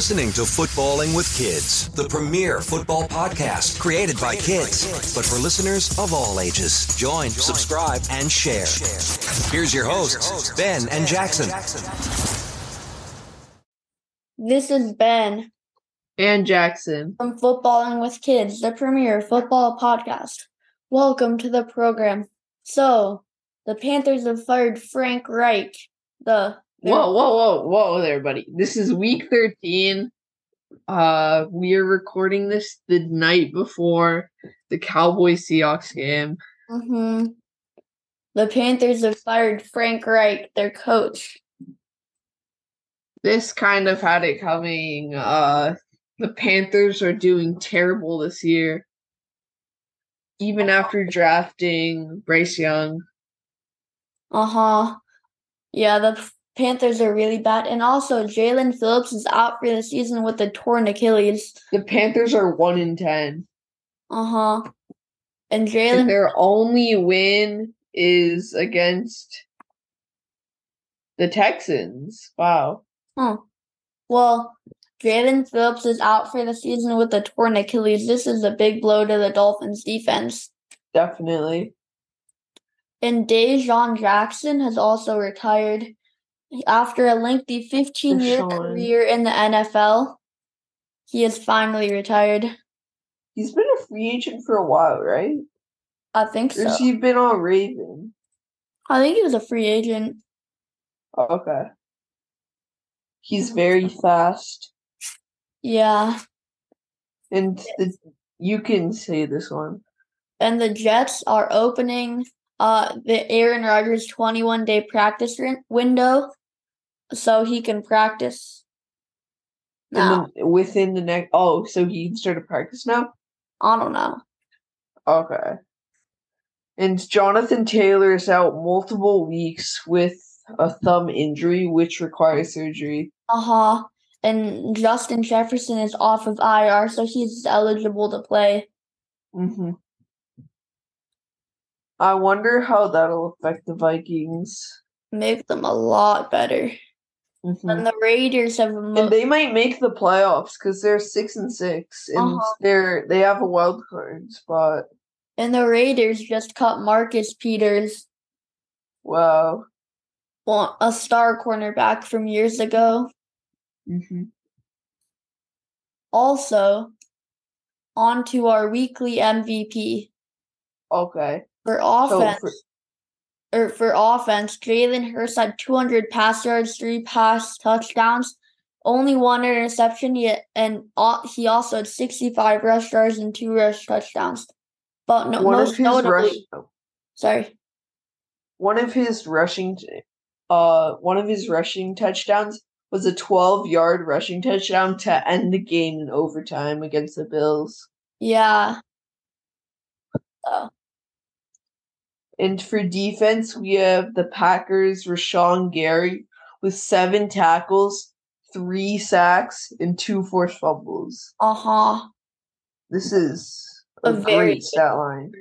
listening to Footballing with Kids, the premier football podcast created by kids, but for listeners of all ages. Join, subscribe, and share. Here's your hosts, Ben and Jackson. This is Ben and Jackson from Footballing with Kids, the premier football podcast. Welcome to the program. So, the Panthers have fired Frank Reich, the Whoa, whoa, whoa, whoa there, buddy. This is week 13. Uh we are recording this the night before the Cowboys Seahawks game. Mm-hmm. The Panthers have fired Frank Reich, their coach. This kind of had it coming. Uh the Panthers are doing terrible this year. Even after drafting Bryce Young. Uh-huh. Yeah, the Panthers are really bad. And also, Jaelan Phillips is out for the season with a torn Achilles. The Panthers are 1 in 10. Uh huh. And Jaelan. Their only win is against the Texans. Wow. Huh. Well, Jaelan Phillips is out for the season with a torn Achilles. This is a big blow to the Dolphins defense. Definitely. And DeSean Jackson has also retired. After a lengthy 15 year career in the NFL, he is finally retired. He's been a free agent for a while, right? I think so. Or has he been on Raven? I think he was a free agent. Okay. He's very fast. Yeah. And the, you can say this one. And the Jets are opening uh the Aaron Rodgers 21 day practice window so he can practice now. within the next oh, so he can start a practice now? I don't know. Okay. And Jonathan Taylor is out multiple weeks with a thumb injury, which requires surgery. Uh huh. And Justin Jefferson is off of IR, so he's eligible to play. Mm-hmm. I wonder how that'll affect the Vikings. Make them a lot better. Mm-hmm. And the Raiders have, mo- and they might make the playoffs because they're six and six, and uh-huh. they're they have a wild card spot. And the Raiders just cut Marcus Peters. Wow. Well, a star cornerback from years ago. Mm-hmm. Also, on to our weekly MVP. Okay. For offense, so for- or for offense, Jalen Hurts had 200 pass yards, three pass touchdowns, only one interception yet, and he also had 65 rush yards and two rush touchdowns. But no, one most notably, rush, oh. sorry, one of his rushing, uh, one of his rushing touchdowns was a 12 yard rushing touchdown to end the game in overtime against the Bills. Yeah. So. And for defense, we have the Packers' Rashan Gary with seven tackles, three sacks, and two forced fumbles. Uh huh. This is a, a great stat line.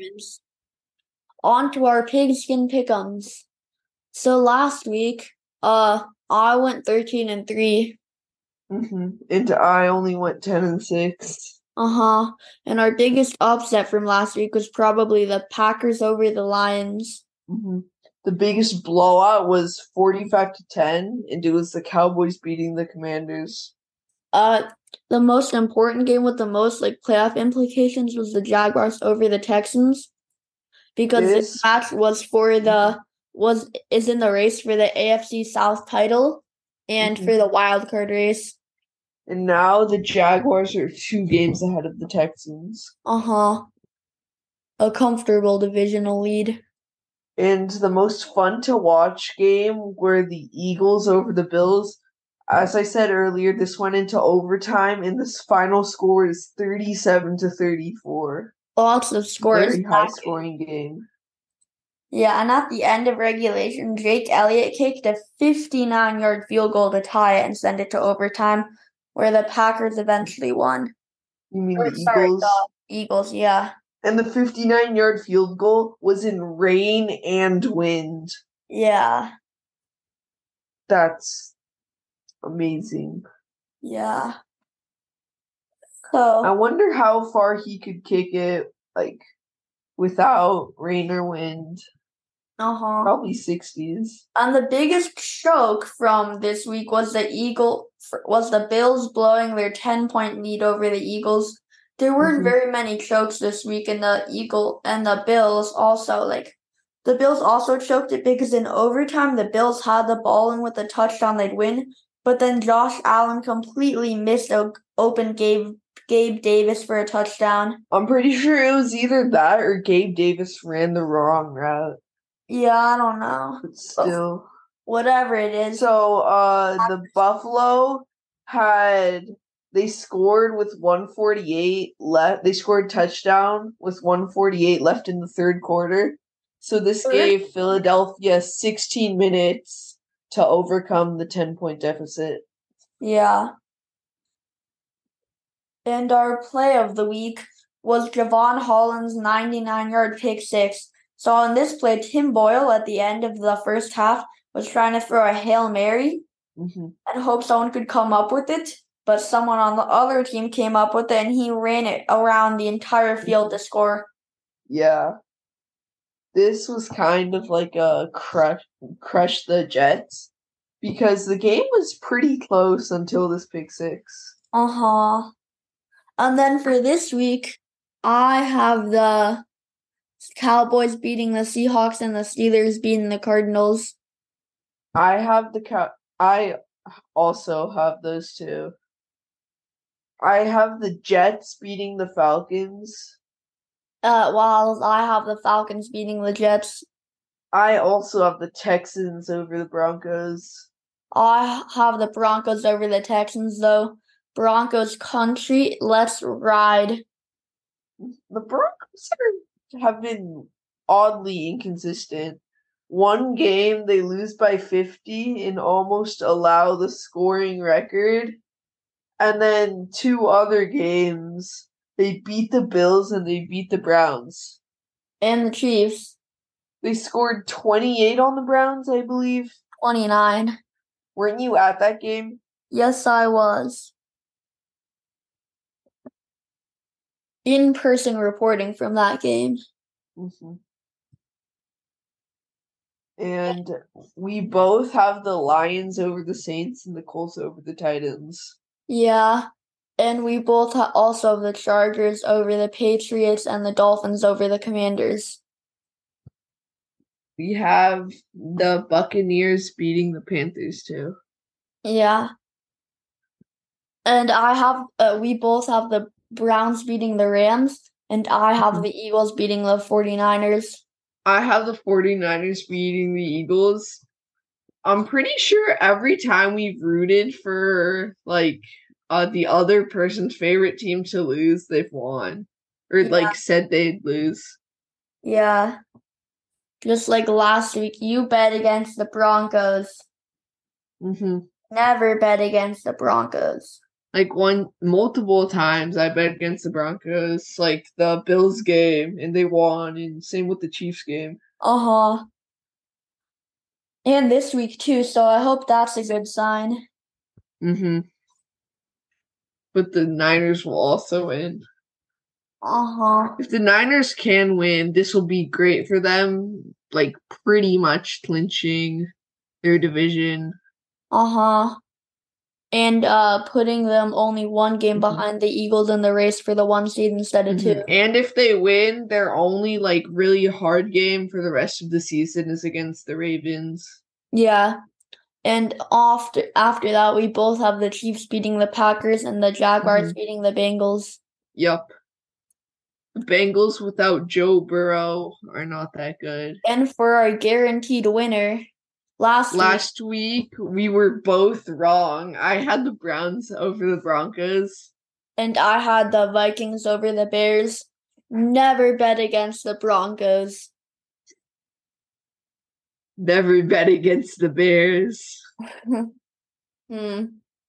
On to our pigskin pickums. So last week, uh, I went thirteen and 3 mm-hmm. And I only went ten and six. Uh huh. And our biggest upset from last week was probably the Packers over the Lions. Mm-hmm. The biggest blowout was 45 to 10, and it was the Cowboys beating the Commanders. Uh, the most important game with the most like playoff implications was the Jaguars over the Texans, because this match was for the was is in the race for the AFC South title and mm-hmm. for the wild card race. And now the Jaguars are two games ahead of the Texans. Uh huh. A comfortable divisional lead. And the most fun to watch game were the Eagles over the Bills. As I said earlier, this went into overtime, and this final score is thirty-seven to thirty-four. Lots of scores. Very high-scoring game. Yeah, and at the end of regulation, Jake Elliott kicked a 59 yard field goal to tie it and send it to overtime where the Packers eventually won. You mean or, the sorry, Eagles? The Eagles, yeah. And the 59 yard field goal was in rain and wind. Yeah. That's amazing. Yeah. I wonder how far he could kick it, like without rain or wind. Uh huh. Probably sixties. And the biggest choke from this week was the Eagle was the Bills blowing their ten point lead over the Eagles. There weren't Mhm. very many chokes this week, and the Eagle and the Bills also like the Bills also choked it because in overtime the Bills had the ball and with a touchdown they'd win, but then Josh Allen completely missed a open Gabe Gabe Davis for a touchdown. I'm pretty sure it was either that or Gabe Davis ran the wrong route. Yeah, I don't know. Still. Whatever it is. So uh the Buffalo had they scored with 148 left. They scored touchdown with 148 left in the third quarter. So this gave Philadelphia 16 minutes to overcome the 10 point deficit. Yeah. And our play of the week was Jevon Holland's 99 yard pick six. So on this play, Tim Boyle at the end of the first half was trying to throw a Hail Mary hmm and hope someone could come up with it. But someone on the other team came up with it and he ran it around the entire field to score. Yeah. This was kind of like a crush crush the Jets because the game was pretty close until this pick six. Uh huh. And then for this week, I have the Cowboys beating the Seahawks and the Steelers beating the Cardinals. I have the cow. I also have those two. I have the Jets beating the Falcons. Uh, while I have the Falcons beating the Jets. I also have the Texans over the Broncos. I have the Broncos over the Texans, though. Broncos country, let's ride. The Broncos are, have been oddly inconsistent. One game they lose by 50 and almost allow the scoring record. And then two other games they beat the Bills and they beat the Browns. And the Chiefs, They scored 28 on the Browns, I believe. 29. Weren't you at that game? Yes, I was. In person reporting from that game. hmm And we both have the Lions over the Saints and the Colts over the Titans. Yeah. And we both ha- also have the Chargers over the Patriots and the Dolphins over the Commanders. We have the Buccaneers beating the Panthers too. Yeah. And I have, uh, we both have the Browns beating the Rams, and I have Mhm. the Eagles beating the 49ers. I have the 49ers beating the Eagles. I'm pretty sure every time we've rooted for like uh the other person's favorite team to lose, they've won. Or Yeah. like said they'd lose. Yeah. Just like last week, you bet against the Broncos. hmm Never bet against the Broncos. Like one multiple times I bet against the Broncos, like the Bills game, and they won, and same with the Chiefs game. Uh huh. And this week too, so I hope that's a good sign. Mm hmm But the Niners will also win. Uh huh. If the Niners can win, this will be great for them, like pretty much clinching their division. Uh huh. And uh, putting them only one game Mhm. behind the Eagles in the race for the one seed instead of two. And if they win, their only like really hard game for the rest of the season is against the Ravens. Yeah. And after after that, we both have the Chiefs beating the Packers and the Jaguars Mhm. beating the Bengals. Yup. The Bengals without Joe Burrow are not that good. And for our guaranteed winner, last week, Last week we were both wrong. I had the Browns over the Broncos. and I had the Vikings over the Bears. Never bet against the Broncos. Never bet against the Bears. Hmm.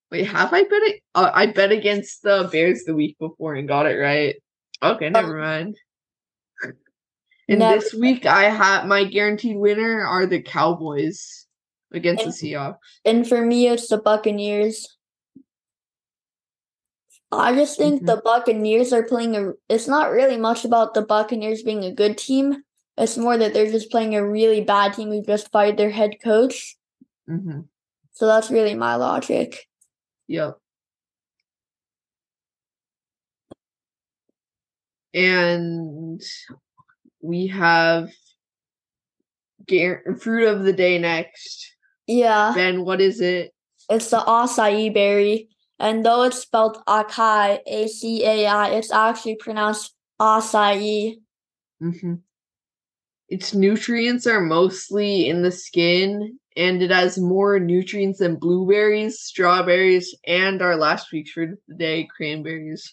Wait, have I bet it? Uh, I bet against the Bears the week before and got it right. Okay, never mind. And Never- this week I have my guaranteed winner are the Cowboys against the Seahawks. And for me, it's the Buccaneers. I just think Mhm. the Buccaneers are playing a. It's not really much about the Buccaneers being a good team. It's more that they're just playing a really bad team who just fired their head coach. Mm-hmm. So that's really my logic. Yep. And we have gar- fruit of the day next. Yeah, Ben, what is it? it's the acai berry, and though it's spelled acai, A C A I, it's actually pronounced acai. Mm-hmm. Its nutrients are mostly in the skin, and it has more nutrients than blueberries, strawberries, and our last week's fruit of the day, cranberries.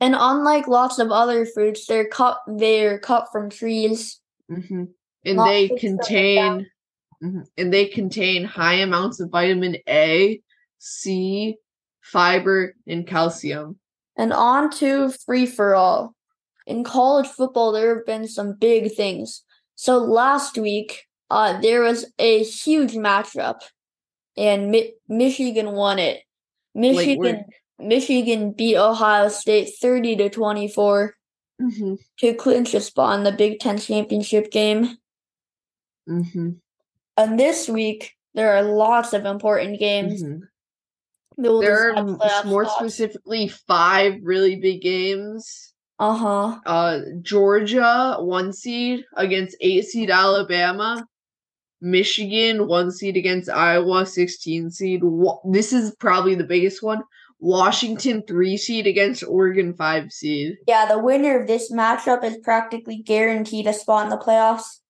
And unlike lots of other fruits, they're cut. They're cut from trees. Mm-hmm. And Not they fixed up and contain. And they contain high amounts of vitamin A, C, fiber, and calcium. And on to free for all. In college football, there have been some big things. So last week, uh, there was a huge matchup, and Mi- Michigan won it. Michigan, Michigan beat Ohio State thirty to twenty four Mm-hmm. to clinch a spot in the Big Ten championship game. Mm-hmm. And this week, there are lots of important games. Mhm. that will There are decide m- playoff more spots. specifically five really big games. Uh-huh. Uh, Georgia one seed against eight seed Alabama. Michigan one seed against Iowa sixteen seed. This is probably the biggest one. Washington three seed against Oregon five seed. Yeah, the winner of this matchup is practically guaranteed a spot in the playoffs.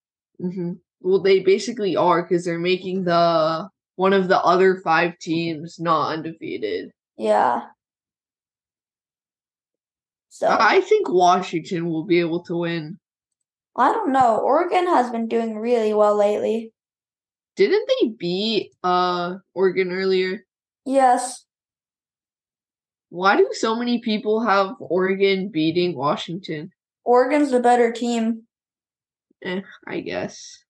hmm Well, they basically are because they're making the one of the other five teams not undefeated. Yeah. So I think Washington will be able to win. I don't know. Oregon has been doing really well lately. Didn't they beat uh Oregon earlier? Yes. Why do so many people have Oregon beating Washington? Oregon's the better team. Eh, I guess.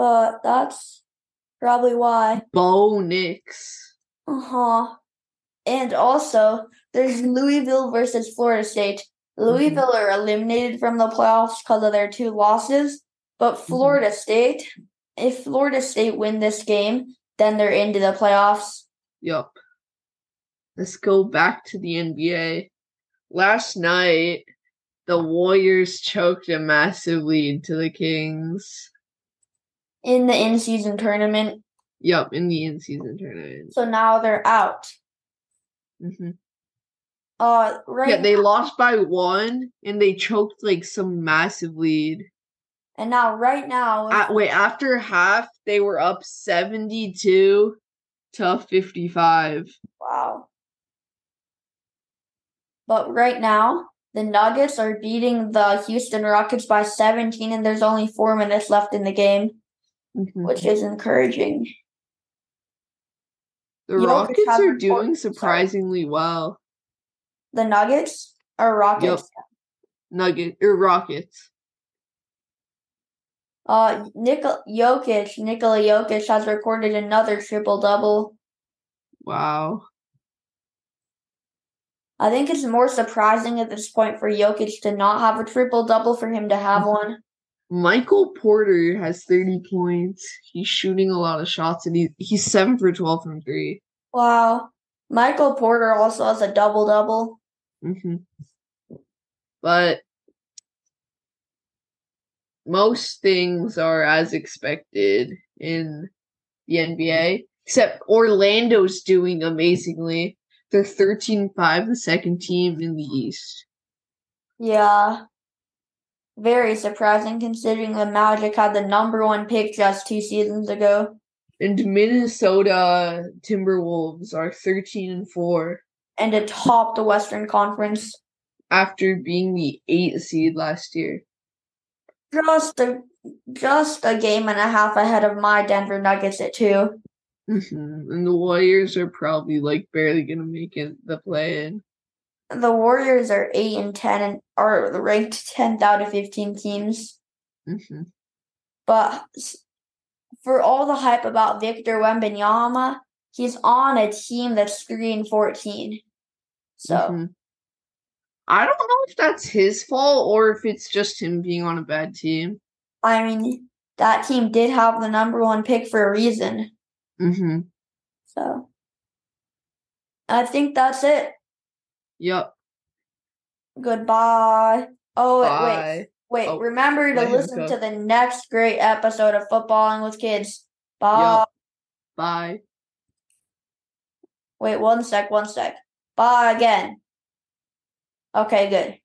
But that's probably why. Bo Nix. Uh-huh. And also, there's Louisville versus Florida State. Louisville are eliminated from the playoffs because of their two losses. But Florida State, if Florida State win this game, then they're into the playoffs. Yup. Let's go back to the NBA. Last night, the Warriors choked a massive lead to the Kings. In the in-season tournament. Yep, in the in-season tournament. So now they're out. hmm Uh, right. Yeah, they lost by one, and they choked like some massive lead. and now, right now, At, wait, after half, they were up seventy-two to fifty-five. wow. But right now, the Nuggets are beating the Houston Rockets by 17, and there's only four minutes left in the game, Mhm. which is encouraging. The Jokic Rockets are a doing point- sorry. surprisingly well. The Nuggets are Rockets. Nugget or Rockets. Uh, Nikol Jokic, Nikola Jokic has recorded another triple double. Wow. I think it's more surprising at this point for Jokic to not have a triple double for him to have one. Michael Porter has 30 points. He's shooting a lot of shots and he, he's 7 for 12 from 3. Wow. Michael Porter also has a double double. hmm But most things are as expected in the NBA, except Orlando's doing amazingly. They're 13 5, the second team in the East. Yeah. Very surprising considering the Magic had the number one pick just two seasons ago. And Minnesota Timberwolves are 13 and 4 And atop the Western Conference. after being the 8th seed last year. Just a just a game and a half ahead of my Denver Nuggets at two. hmm And the Warriors are probably like barely gonna make it the play in. The Warriors are eight and ten and are ranked tenth out of fifteen teams. hmm But for all the hype about Victor Wembanyama, he's on a team that's three and fourteen. So Mhm. I don't know if that's his fault or if it's just him being on a bad team. I mean, that team did have the number one pick for a reason. Mm-hmm. So I think that's it. Yep. Goodbye. Oh wait, Bye. wait. Oh, Remember to listen to the next great episode of Footballing with Kids. Bye. Yup. Bye. Wait, one sec, one sec. Bye again. Okay, good.